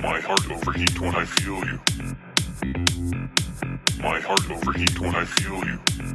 My heart overheat when I feel you. My heart overheat when I feel you.